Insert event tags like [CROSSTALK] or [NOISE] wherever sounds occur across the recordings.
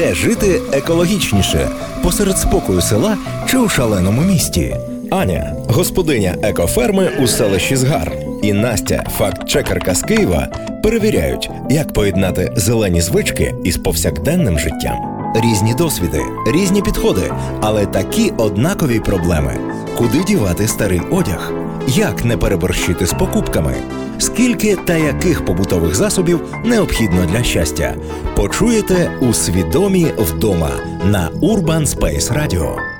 Де жити екологічніше? Посеред спокою села чи у шаленому місті? Аня, господиня екоферми у селищі Згар, і Настя, факт-чекерка з Києва, перевіряють, як поєднати зелені звички із повсякденним життям. Різні досвіди, різні підходи, але такі однакові проблеми: куди дівати старий одяг, як не переборщити з покупками, скільки та яких побутових засобів необхідно для щастя. Почуєте у свідомі вдома на Urban Space Radio.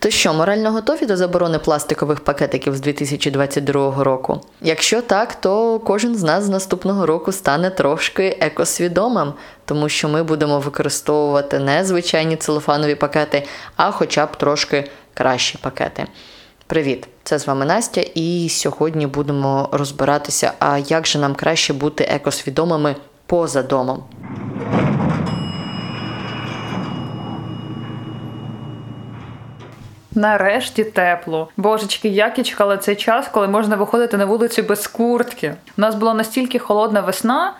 То що, морально готові до заборони пластикових пакетиків з 2022 року? Якщо так, то кожен з нас з наступного року стане трошки екосвідомим, тому що ми будемо використовувати не звичайні целофанові пакети, а хоча б трошки кращі пакети. Привіт, це з вами Настя, і сьогодні будемо розбиратися, а як же нам краще бути екосвідомими поза домом. Нарешті тепло. Божечки, як я чекала цей час, коли можна виходити на вулицю без куртки. У нас була настільки холодна весна,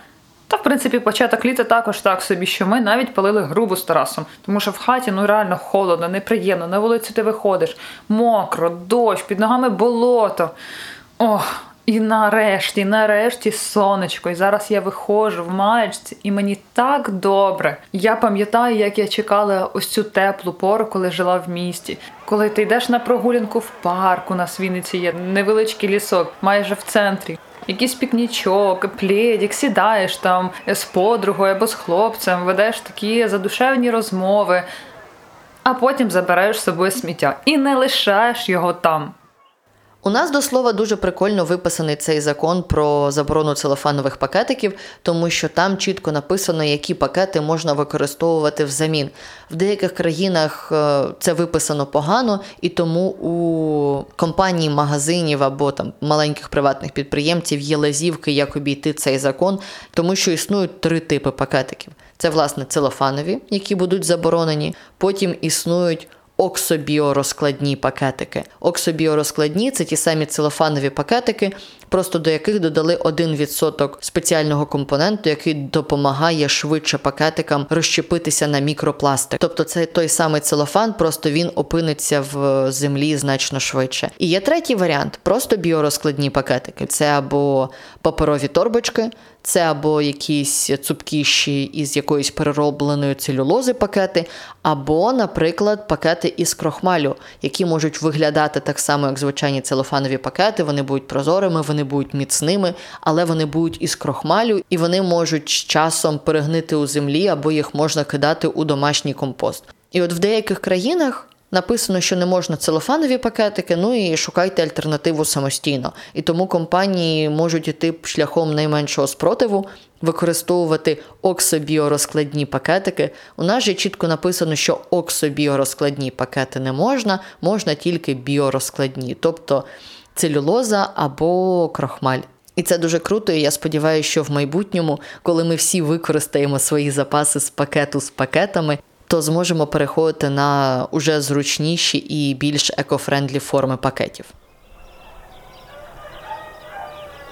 та в принципі початок літа також так собі, що ми навіть палили грубу з Тарасом, тому що в хаті ну реально холодно, неприємно. На вулицю ти виходиш, мокро, дощ, під ногами болото. Ох, і нарешті, нарешті, сонечко. І зараз я виходжу в маєчці, і мені так добре. Я пам'ятаю, як я чекала ось цю теплу пору, коли жила в місті. Коли ти йдеш на прогулянку в парку, на Свіниці є невеличкий лісок, майже в центрі. Якийсь пікнічок, плєдік, сідаєш там з подругою або з хлопцем, ведеш такі задушевні розмови, а потім забираєш з собою сміття і не лишаєш його там. У нас до слова дуже прикольно виписаний цей закон про заборону целофанових пакетиків, тому що там чітко написано, які пакети можна використовувати взамін. В деяких країнах е, це виписано погано, і тому у компаній, магазинів або там маленьких приватних підприємців є лазівки, як обійти цей закон, тому що існують три типи пакетиків: це власне целофанові, які будуть заборонені, потім існують оксобіорозкладні пакетики. Оксобіорозкладні це ті самі целофанові пакетики, просто до яких додали 1% спеціального компоненту, який допомагає швидше пакетикам розщепитися на мікропластик. Тобто це той самий целофан, просто він опиниться в землі значно швидше. І є третій варіант просто біорозкладні пакетики. Це або паперові торбочки, це або якісь цупкіші із якоїсь переробленої целюлози пакети, або, наприклад, пакети із крохмалю, які можуть виглядати так само, як звичайні целофанові пакети. Вони будуть прозорими, вони будуть міцними, але вони будуть із крохмалю, і вони можуть з часом перегнити у землі, або їх можна кидати у домашній компост. І от в деяких країнах. Написано, що не можна целофанові пакетики, ну і шукайте альтернативу самостійно. І тому компанії можуть іти шляхом найменшого спротиву, використовувати оксобіорозкладні пакетики. У нас же чітко написано, що оксобіорозкладні пакети не можна, можна тільки біорозкладні, тобто целюлоза або крохмаль. І це дуже круто. І я сподіваюся, що в майбутньому, коли ми всі використаємо свої запаси з пакету з пакетами, то зможемо переходити на уже зручніші і більш eco-friendly форми пакетів.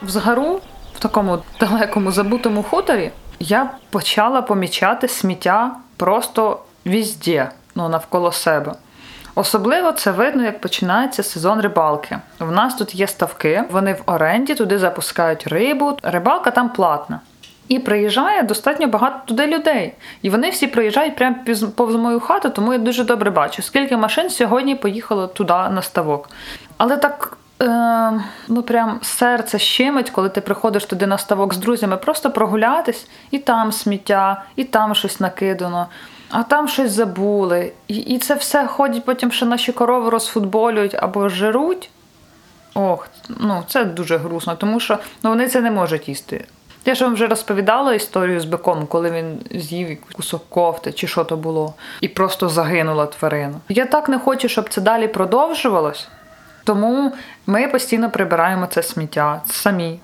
В згару, в такому далекому забутому хуторі, я почала помічати сміття просто візде, ну навколо себе. Особливо це видно, як починається сезон рибалки. В нас тут є ставки, вони в оренді, туди запускають рибу. Рибалка там платна. І приїжджає достатньо багато туди людей. І вони всі приїжджають прямо повз мою хату, тому я дуже добре бачу, скільки машин сьогодні поїхало туди на ставок. Але так. Е, ну, прям серце щемить, коли ти приходиш туди на ставок з друзями, просто прогулятись, і там сміття, і там щось накидано, а там щось забули. І і це все ходять потім, що наші корови розфутболюють або жируть. Ох, ну це дуже грустно, тому що ну, вони це не можуть їсти. Я ж вам вже розповідала історію з биком, коли він з'їв кусок кофти чи що то було, і просто загинула тварина. Я так не хочу, щоб це далі продовжувалось. Тому ми постійно прибираємо це сміття самі.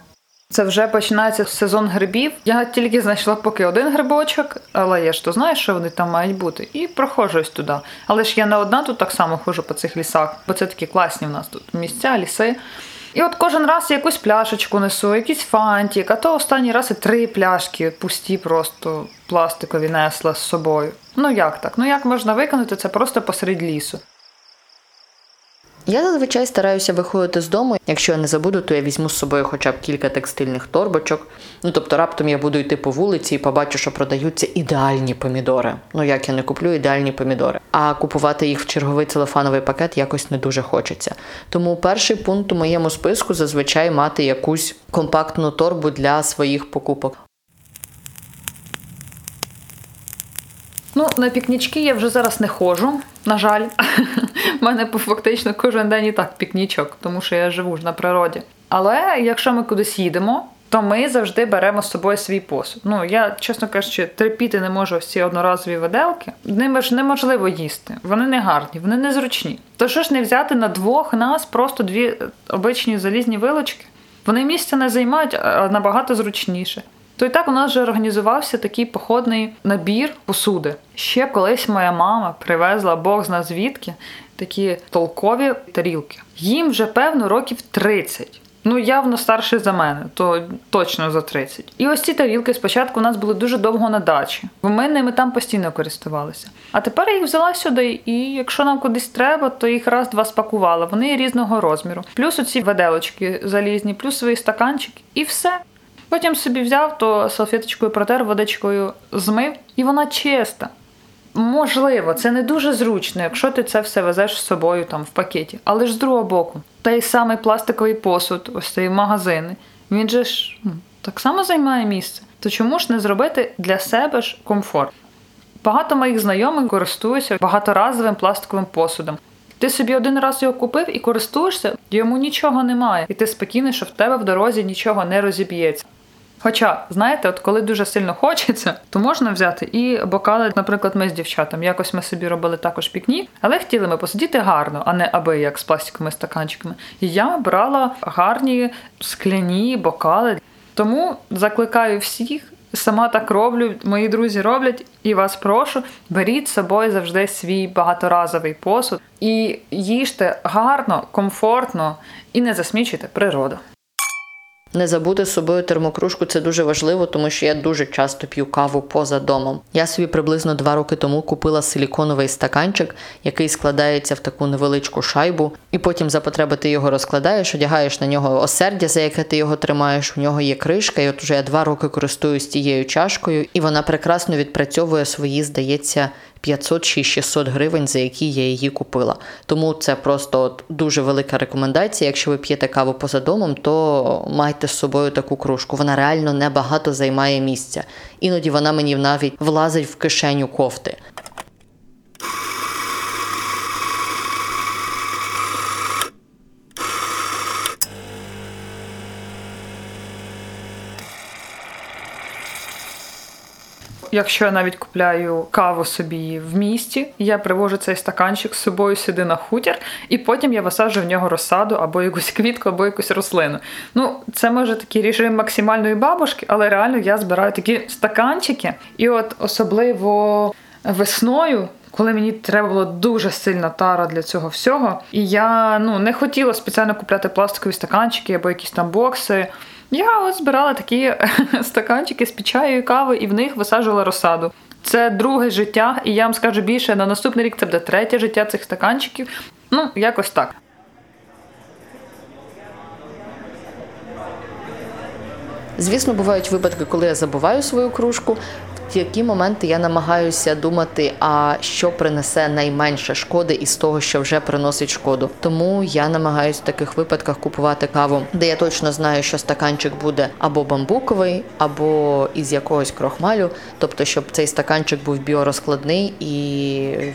Це вже починається сезон грибів. Я тільки знайшла поки один грибочок, але я ж то знаю, що вони там мають бути, і проходжусь туди. Але ж я не одна тут так само ходжу по цих лісах, бо це такі класні в нас тут місця, ліси. І от кожен раз я якусь пляшечку несу, якийсь фантик, а то останній раз і три пляшки пусті, просто пластикові несла з собою. Ну як так? Ну як можна виконати це просто посеред лісу? Я зазвичай стараюся виходити з дому. Якщо я не забуду, то я візьму з собою хоча б кілька текстильних торбочок. Ну тобто раптом я буду йти по вулиці і побачу, що продаються ідеальні помідори. Ну як я не куплю ідеальні помідори, а купувати їх в черговий целофановий пакет якось не дуже хочеться. Тому перший пункт у моєму списку зазвичай мати якусь компактну торбу для своїх покупок. Ну, на пікнічки я вже зараз не ходжу, на жаль. [LAUGHS] У мене фактично кожен день і так пікнічок, тому що я живу ж на природі. Але якщо ми кудись їдемо, то ми завжди беремо з собою свій посуд. Ну, я, чесно кажучи, терпіти не можу всі одноразові виделки. Ними ж неможливо їсти. Вони не гарні, вони не зручні. То що ж не взяти на двох нас просто дві обичні залізні вилочки? Вони місця не займають, а набагато зручніше. То і так у нас вже організувався такий походний набір посуди. Ще колись моя мама привезла Бог зна звідки такі толкові тарілки. Їм вже певно років 30. Ну, явно старший за мене, то точно за 30. І ось ці тарілки спочатку у нас були дуже довго на дачі, бо ми ними там постійно користувалися. А тепер я їх взяла сюди, і якщо нам кудись треба, то їх раз-два спакувала. Вони різного розміру. Плюс оці веделочки залізні, плюс свої стаканчики, і все. Потім собі взяв, то салфеточкою протер, водичкою змив, і вона чиста. Можливо, це не дуже зручно, якщо ти це все везеш з собою там в пакеті. Але ж з другого боку, той самий пластиковий посуд, ось цей магазин, він же ж ну, так само займає місце. То чому ж не зробити для себе ж комфорт? Багато моїх знайомих користуються багаторазовим пластиковим посудом. Ти собі один раз його купив і користуєшся, йому нічого немає, і ти спокійний, що в тебе в дорозі нічого не розіб'ється. Хоча, знаєте, от коли дуже сильно хочеться, то можна взяти і бокали, наприклад, ми з дівчатами. Якось ми собі робили також пікнік, але хотіли ми посидіти гарно, а не аби як з пластиковими стаканчиками. І я брала гарні скляні бокали. Тому закликаю всіх. Сама так роблю, мої друзі роблять, і вас прошу, беріть з собою завжди свій багаторазовий посуд і їжте гарно, комфортно і не засмічуйте природу. Не забути з собою термокружку це дуже важливо, тому що я дуже часто п'ю каву поза домом. Я собі приблизно два роки тому купила силіконовий стаканчик, який складається в таку невеличку шайбу, і потім за потреби ти його розкладаєш, одягаєш на нього осердя, за яке ти його тримаєш. У нього є кришка, і от уже я два роки користуюсь тією чашкою, і вона прекрасно відпрацьовує свої, здається, 500 чи 600 гривень, за які я її купила. Тому це просто от дуже велика рекомендація. Якщо ви п'єте каву поза домом, то майте з собою таку кружку. Вона реально небагато займає місця. Іноді вона мені навіть влазить в кишеню кофти. Якщо я навіть купляю каву собі в місті, я привожу цей стаканчик з собою сюди на хутір, і потім я висаджу в нього розсаду або якусь [LAUGHS] квітку, або якусь рослину. Ну, це може такий режим максимальної бабушки, але реально я збираю такі стаканчики, і от особливо весною. Коли мені треба було дуже сильна тара для цього всього, і я ну не хотіла спеціально купляти пластикові стаканчики або якісь там бокси. Я от збирала такі [LAUGHS] стаканчики з під чаю і кави і в них висаджувала розсаду. Це друге життя, і я вам скажу більше, на наступний рік це буде третє життя цих стаканчиків. Ну, якось так. Звісно, бувають випадки, коли я забуваю свою кружку. В які моменти я намагаюся думати, а що принесе найменше шкоди із того, що вже приносить шкоду. Тому я намагаюся в таких випадках купувати каву, де я точно знаю, що стаканчик буде або бамбуковий, або із якогось крохмалю, тобто, щоб цей стаканчик був біорозкладний і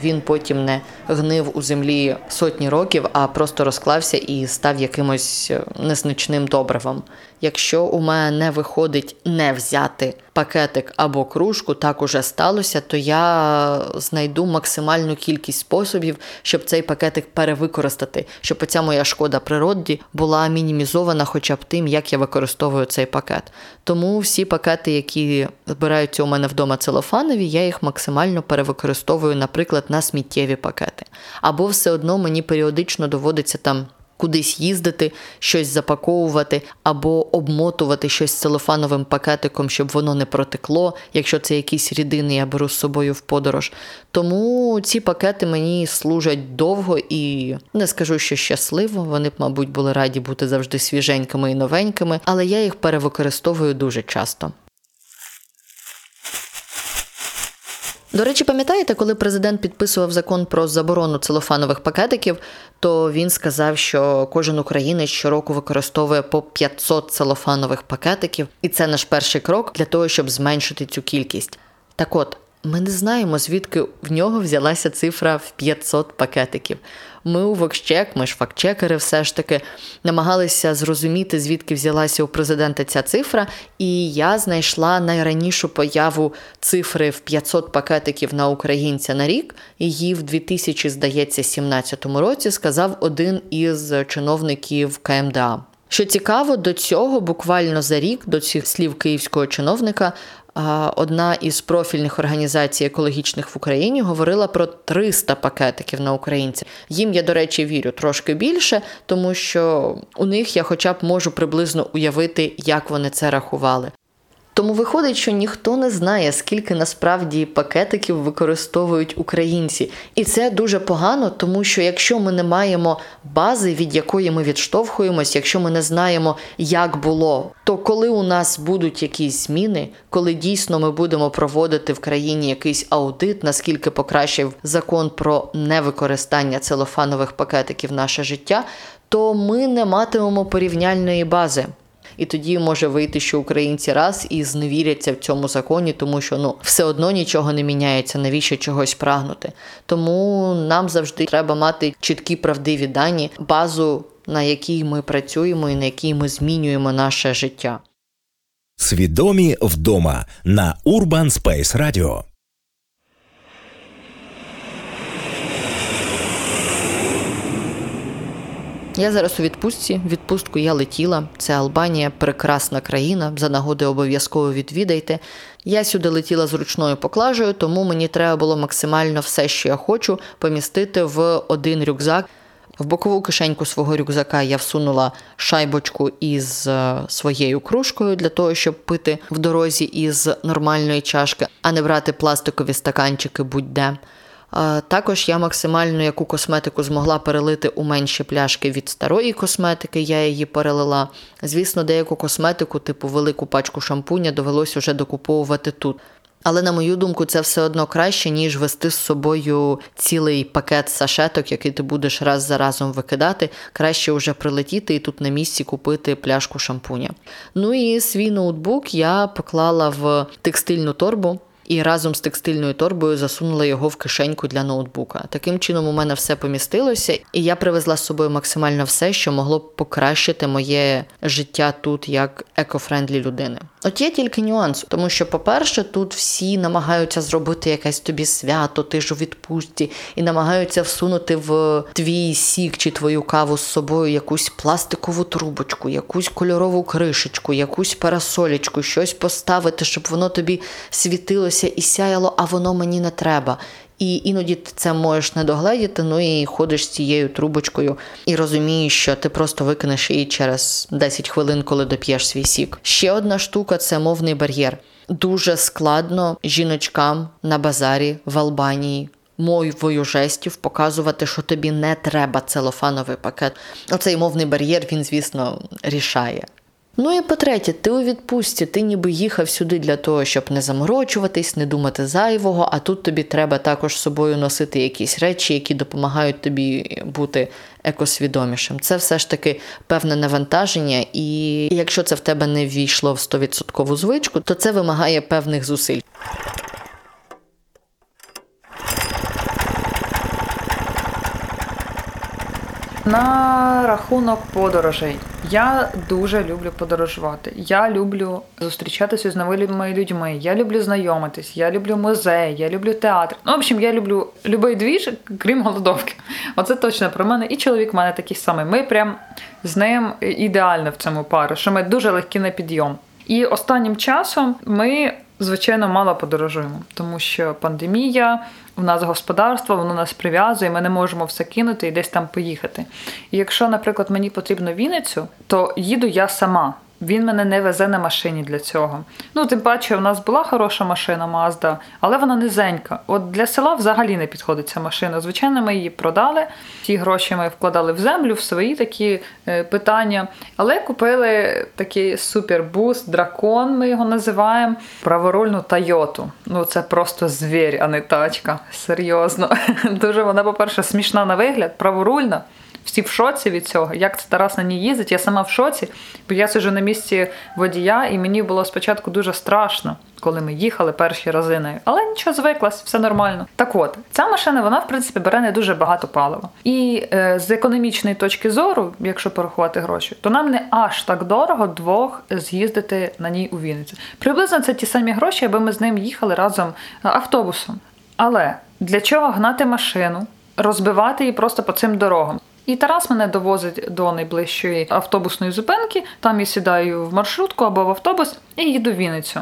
він потім не гнив у землі сотні років, а просто розклався і став якимось незначним добривом. Якщо у мене не виходить не взяти пакетик або кружку, так уже сталося, то я знайду максимальну кількість способів, щоб цей пакетик перевикористати, щоб оця моя шкода природі була мінімізована, хоча б тим, як я використовую цей пакет. Тому всі пакети, які збираються у мене вдома целофанові, я їх максимально перевикористовую, наприклад, на сміттєві пакети. Або все одно мені періодично доводиться там кудись їздити, щось запаковувати або обмотувати щось целофановим пакетиком, щоб воно не протекло, якщо це якісь рідини, я беру з собою в подорож. Тому ці пакети мені служать довго і не скажу, що щасливо. Вони б, мабуть, були раді бути завжди свіженькими і новенькими, але я їх перевикористовую дуже часто. До речі, пам'ятаєте, коли президент підписував закон про заборону целофанових пакетиків, то він сказав, що кожен українець щороку використовує по 500 целофанових пакетиків, і це наш перший крок для того, щоб зменшити цю кількість. Так от, ми не знаємо, звідки в нього взялася цифра в 500 пакетиків. Ми у Вокщек, ми ж фактчекери, все ж таки намагалися зрозуміти, звідки взялася у президента ця цифра, і я знайшла найранішу появу цифри в 500 пакетиків на українця на рік. Її в 2000, здається, 17 році сказав один із чиновників КМДА. Що цікаво, до цього буквально за рік до цих слів київського чиновника одна із профільних організацій екологічних в Україні говорила про 300 пакетиків на українців. Їм я, до речі, вірю трошки більше, тому що у них я, хоча б можу приблизно уявити, як вони це рахували. Тому виходить, що ніхто не знає, скільки насправді пакетиків використовують українці. І це дуже погано, тому що якщо ми не маємо бази, від якої ми відштовхуємось, якщо ми не знаємо, як було, то коли у нас будуть якісь зміни, коли дійсно ми будемо проводити в країні якийсь аудит, наскільки покращив закон про невикористання целофанових пакетиків наше життя, то ми не матимемо порівняльної бази. І тоді може вийти, що українці раз і зневіряться в цьому законі, тому що ну все одно нічого не міняється, навіщо чогось прагнути. Тому нам завжди треба мати чіткі правдиві дані, базу, на якій ми працюємо і на якій ми змінюємо наше життя. Свідомі вдома на Urban Space Radio. Я зараз у відпустці. Відпустку я летіла. Це Албанія, прекрасна країна. За нагоди обов'язково відвідайте. Я сюди летіла з ручною поклажею, тому мені треба було максимально все, що я хочу, помістити в один рюкзак. В бокову кишеньку свого рюкзака я всунула шайбочку із е, своєю кружкою для того, щоб пити в дорозі із нормальної чашки, а не брати пластикові стаканчики будь-де. Також я максимально яку косметику змогла перелити у менші пляшки від старої косметики, я її перелила. Звісно, деяку косметику, типу велику пачку шампуня, довелося вже докуповувати тут. Але, на мою думку, це все одно краще, ніж вести з собою цілий пакет сашеток, який ти будеш раз за разом викидати. Краще вже прилетіти і тут на місці купити пляшку шампуня. Ну і свій ноутбук я поклала в текстильну торбу і разом з текстильною торбою засунула його в кишеньку для ноутбука. Таким чином у мене все помістилося, і я привезла з собою максимально все, що могло б покращити моє життя тут як eco-friendly людини. От є тільки нюанс, тому що, по-перше, тут всі намагаються зробити якесь тобі свято, ти ж у відпустці, і намагаються всунути в твій сік чи твою каву з собою якусь пластикову трубочку, якусь кольорову кришечку, якусь парасолічку, щось поставити, щоб воно тобі світилося і сяяло, а воно мені не треба. І іноді ти це можеш не догледіти, ну і ходиш з цією трубочкою і розумієш, що ти просто викинеш її через 10 хвилин, коли доп'єш свій сік. Ще одна штука це мовний бар'єр. Дуже складно жіночкам на базарі в Албанії. Мовою жестів показувати, що тобі не треба целофановий пакет. Оцей мовний бар'єр він, звісно, рішає. Ну і по-третє, ти у відпустці, ти ніби їхав сюди для того, щоб не заморочуватись, не думати зайвого, а тут тобі треба також з собою носити якісь речі, які допомагають тобі бути екосвідомішим. Це все ж таки певне навантаження, і якщо це в тебе не ввійшло в 100% звичку, то це вимагає певних зусиль. На рахунок подорожей. Я дуже люблю подорожувати. Я люблю зустрічатися з новими людьми. Я люблю знайомитись, я люблю музей, я люблю театр. Ну, в общем, я люблю любий двіж, крім голодовки. Оце точно про мене. І чоловік в мене такий самий. Ми прям з ним ідеально в цьому пару, що ми дуже легкі на підйом. І останнім часом ми звичайно мало подорожуємо, тому що пандемія, у нас господарство, воно нас прив'язує, ми не можемо все кинути і десь там поїхати. І якщо, наприклад, мені потрібно Вінницю, то їду я сама. Він мене не везе на машині для цього. Ну, тим паче, в нас була хороша машина Mazda, але вона низенька. От для села взагалі не підходить ця машина. Звичайно, ми її продали. Ті гроші ми вкладали в землю, в свої такі е, питання. Але купили такий супербус, дракон, ми його називаємо, праворульну Тойоту. Ну, це просто звір, а не тачка. Серйозно. [LAUGHS] Дуже вона, по-перше, смішна на вигляд, праворульна всі в шоці від цього. Як це Тарас на ній їздить? Я сама в шоці, бо я сиджу на місці водія, і мені було спочатку дуже страшно, коли ми їхали перші рази нею. Але нічого звиклась, все нормально. Так от, ця машина, вона, в принципі, бере не дуже багато палива. І е, з економічної точки зору, якщо порахувати гроші, то нам не аж так дорого двох з'їздити на ній у Вінницю. Приблизно це ті самі гроші, аби ми з ним їхали разом е, автобусом. Але для чого гнати машину, розбивати її просто по цим дорогам? І Тарас мене довозить до найближчої автобусної зупинки. Там я сідаю в маршрутку або в автобус і їду в Вінницю.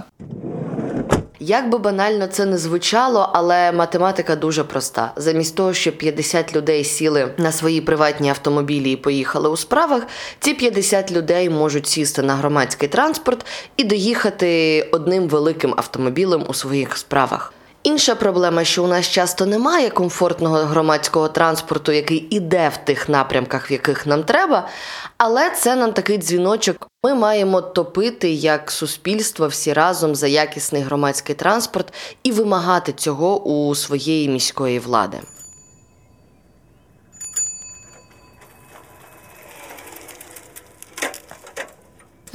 Як би банально це не звучало, але математика дуже проста. Замість того, щоб 50 людей сіли на свої приватні автомобілі і поїхали у справах, ці 50 людей можуть сісти на громадський транспорт і доїхати одним великим автомобілем у своїх справах. Інша проблема, що у нас часто немає комфортного громадського транспорту, який іде в тих напрямках, в яких нам треба. Але це нам такий дзвіночок. Ми маємо топити як суспільство всі разом за якісний громадський транспорт і вимагати цього у своєї міської влади.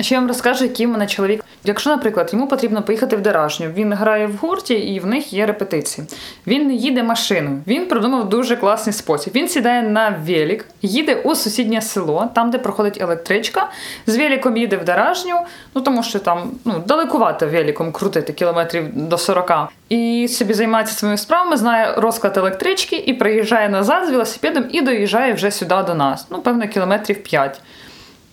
А ще я вам розкажу, який в мене чоловік. Якщо, наприклад, йому потрібно поїхати в Деражню, він грає в гурті і в них є репетиції. Він не їде машиною. Він придумав дуже класний спосіб. Він сідає на велик, їде у сусіднє село, там, де проходить електричка. З великом їде в Деражню, ну тому що там ну, далекувато великом крутити кілометрів до 40. І собі займається своїми справами, знає розклад електрички і приїжджає назад з велосипедом і доїжджає вже сюди до нас. Ну, певно, кілометрів 5.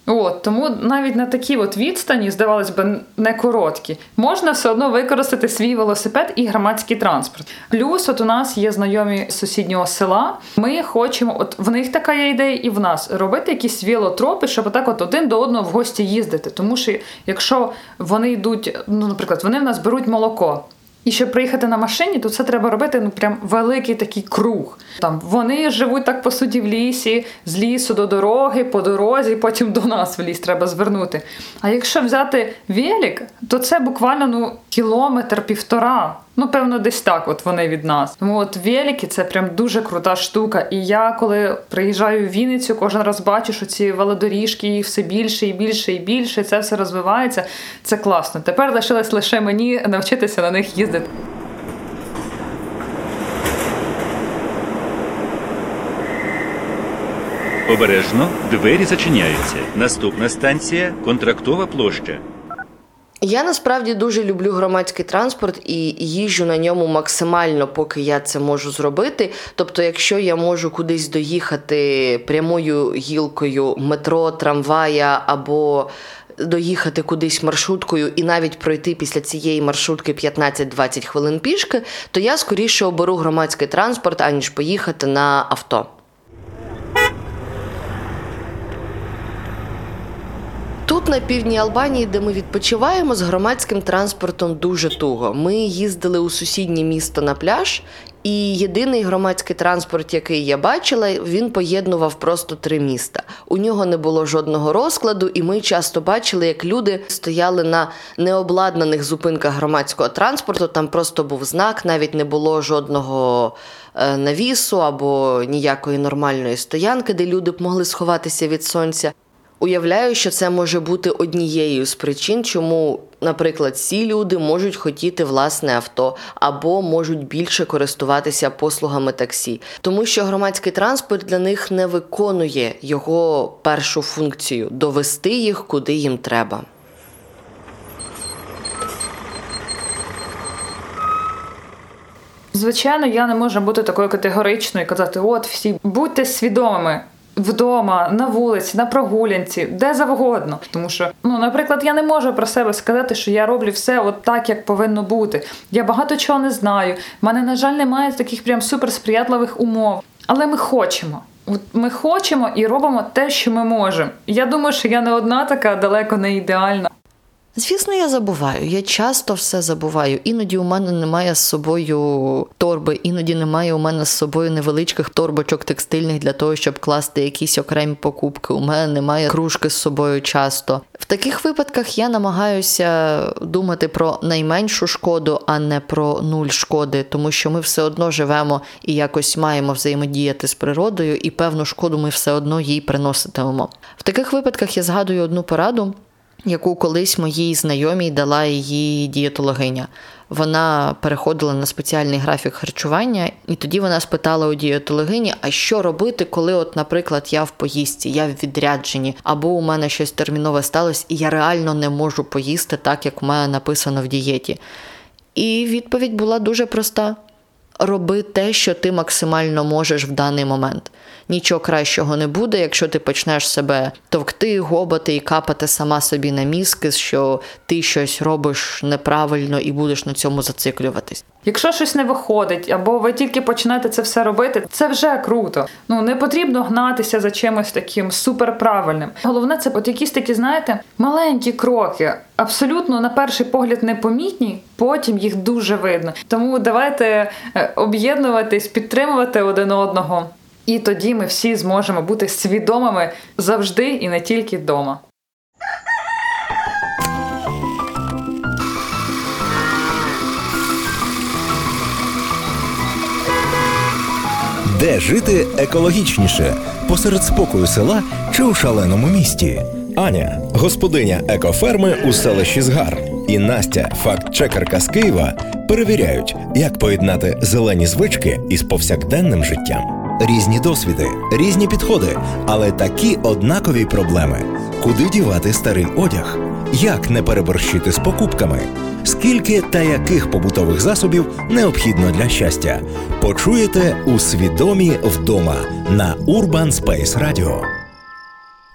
От, Тому навіть на такій от відстані, здавалось би, не короткі, можна все одно використати свій велосипед і громадський транспорт. Плюс, от у нас є знайомі сусіднього села. Ми хочемо, от в них така є ідея, і в нас робити якісь велотропи, щоб отак от один до одного в гості їздити. Тому що якщо вони йдуть, ну, наприклад, вони в нас беруть молоко. І щоб приїхати на машині, то це треба робити ну прям великий такий круг. Там вони живуть так по суті в лісі, з лісу до дороги, по дорозі, потім до нас в ліс треба звернути. А якщо взяти велик, то це буквально ну кілометр півтора. Ну, певно, десь так от вони від нас. Тому от велики це прям дуже крута штука. І я, коли приїжджаю в Вінницю, кожен раз бачу, що ці велодоріжки їх все більше і більше і більше. Це все розвивається. Це класно. Тепер лишилось лише мені навчитися на них їздити. Обережно двері зачиняються. Наступна станція контрактова площа. Я насправді дуже люблю громадський транспорт і їжджу на ньому максимально, поки я це можу зробити. Тобто, якщо я можу кудись доїхати прямою гілкою метро, трамвая або доїхати кудись маршруткою і навіть пройти після цієї маршрутки 15-20 хвилин пішки, то я скоріше оберу громадський транспорт, аніж поїхати на авто. Тут на півдні Албанії, де ми відпочиваємо, з громадським транспортом дуже туго. Ми їздили у сусіднє місто на пляж, і єдиний громадський транспорт, який я бачила, він поєднував просто три міста. У нього не було жодного розкладу, і ми часто бачили, як люди стояли на необладнаних зупинках громадського транспорту. Там просто був знак, навіть не було жодного е, навісу або ніякої нормальної стоянки, де люди б могли сховатися від сонця. Уявляю, що це може бути однією з причин, чому Наприклад, ці люди можуть хотіти власне авто або можуть більше користуватися послугами таксі, тому що громадський транспорт для них не виконує його першу функцію довести їх куди їм треба. Звичайно, я не можу бути такою категоричною і казати: от всі будьте свідомими. Вдома, на вулиці, на прогулянці, де завгодно. Тому що, ну, наприклад, я не можу про себе сказати, що я роблю все от так, як повинно бути. Я багато чого не знаю. У мене, на жаль, немає таких прям суперсприятливих умов. Але ми хочемо. Ми хочемо і робимо те, що ми можемо. Я думаю, що я не одна така далеко не ідеальна. Звісно, я забуваю. Я часто все забуваю. Іноді у мене немає з собою торби, іноді немає у мене з собою невеличких торбочок текстильних для того, щоб класти якісь окремі покупки. У мене немає кружки з собою часто. В таких випадках я намагаюся думати про найменшу шкоду, а не про нуль шкоди, тому що ми все одно живемо і якось маємо взаємодіяти з природою, і певну шкоду ми все одно їй приноситимемо. В таких випадках я згадую одну пораду яку колись моїй знайомій дала її дієтологиня. Вона переходила на спеціальний графік харчування, і тоді вона спитала у дієтологині, а що робити, коли, от, наприклад, я в поїздці, я в відрядженні, або у мене щось термінове сталося, і я реально не можу поїсти так, як у мене написано в дієті. І відповідь була дуже проста: роби те, що ти максимально можеш в даний момент нічого кращого не буде, якщо ти почнеш себе товкти, гобати і капати сама собі на мізки, що ти щось робиш неправильно і будеш на цьому зациклюватись. Якщо щось не виходить, або ви тільки почнете це все робити, це вже круто. Ну не потрібно гнатися за чимось таким суперправильним. Головне, це от якісь такі, знаєте, маленькі кроки, абсолютно на перший погляд непомітні, потім їх дуже видно. Тому давайте е, об'єднуватись, підтримувати один одного. І тоді ми всі зможемо бути свідомими завжди і не тільки вдома. Де жити екологічніше посеред спокою села чи у шаленому місті? Аня, господиня екоферми у селищі Згар, і Настя, факт-чекерка з Києва, перевіряють, як поєднати зелені звички із повсякденним життям різні досвіди, різні підходи, але такі однакові проблеми: куди дівати старий одяг, як не переборщити з покупками, скільки та яких побутових засобів необхідно для щастя. Почуєте у свідомі вдома на Urban Space Radio.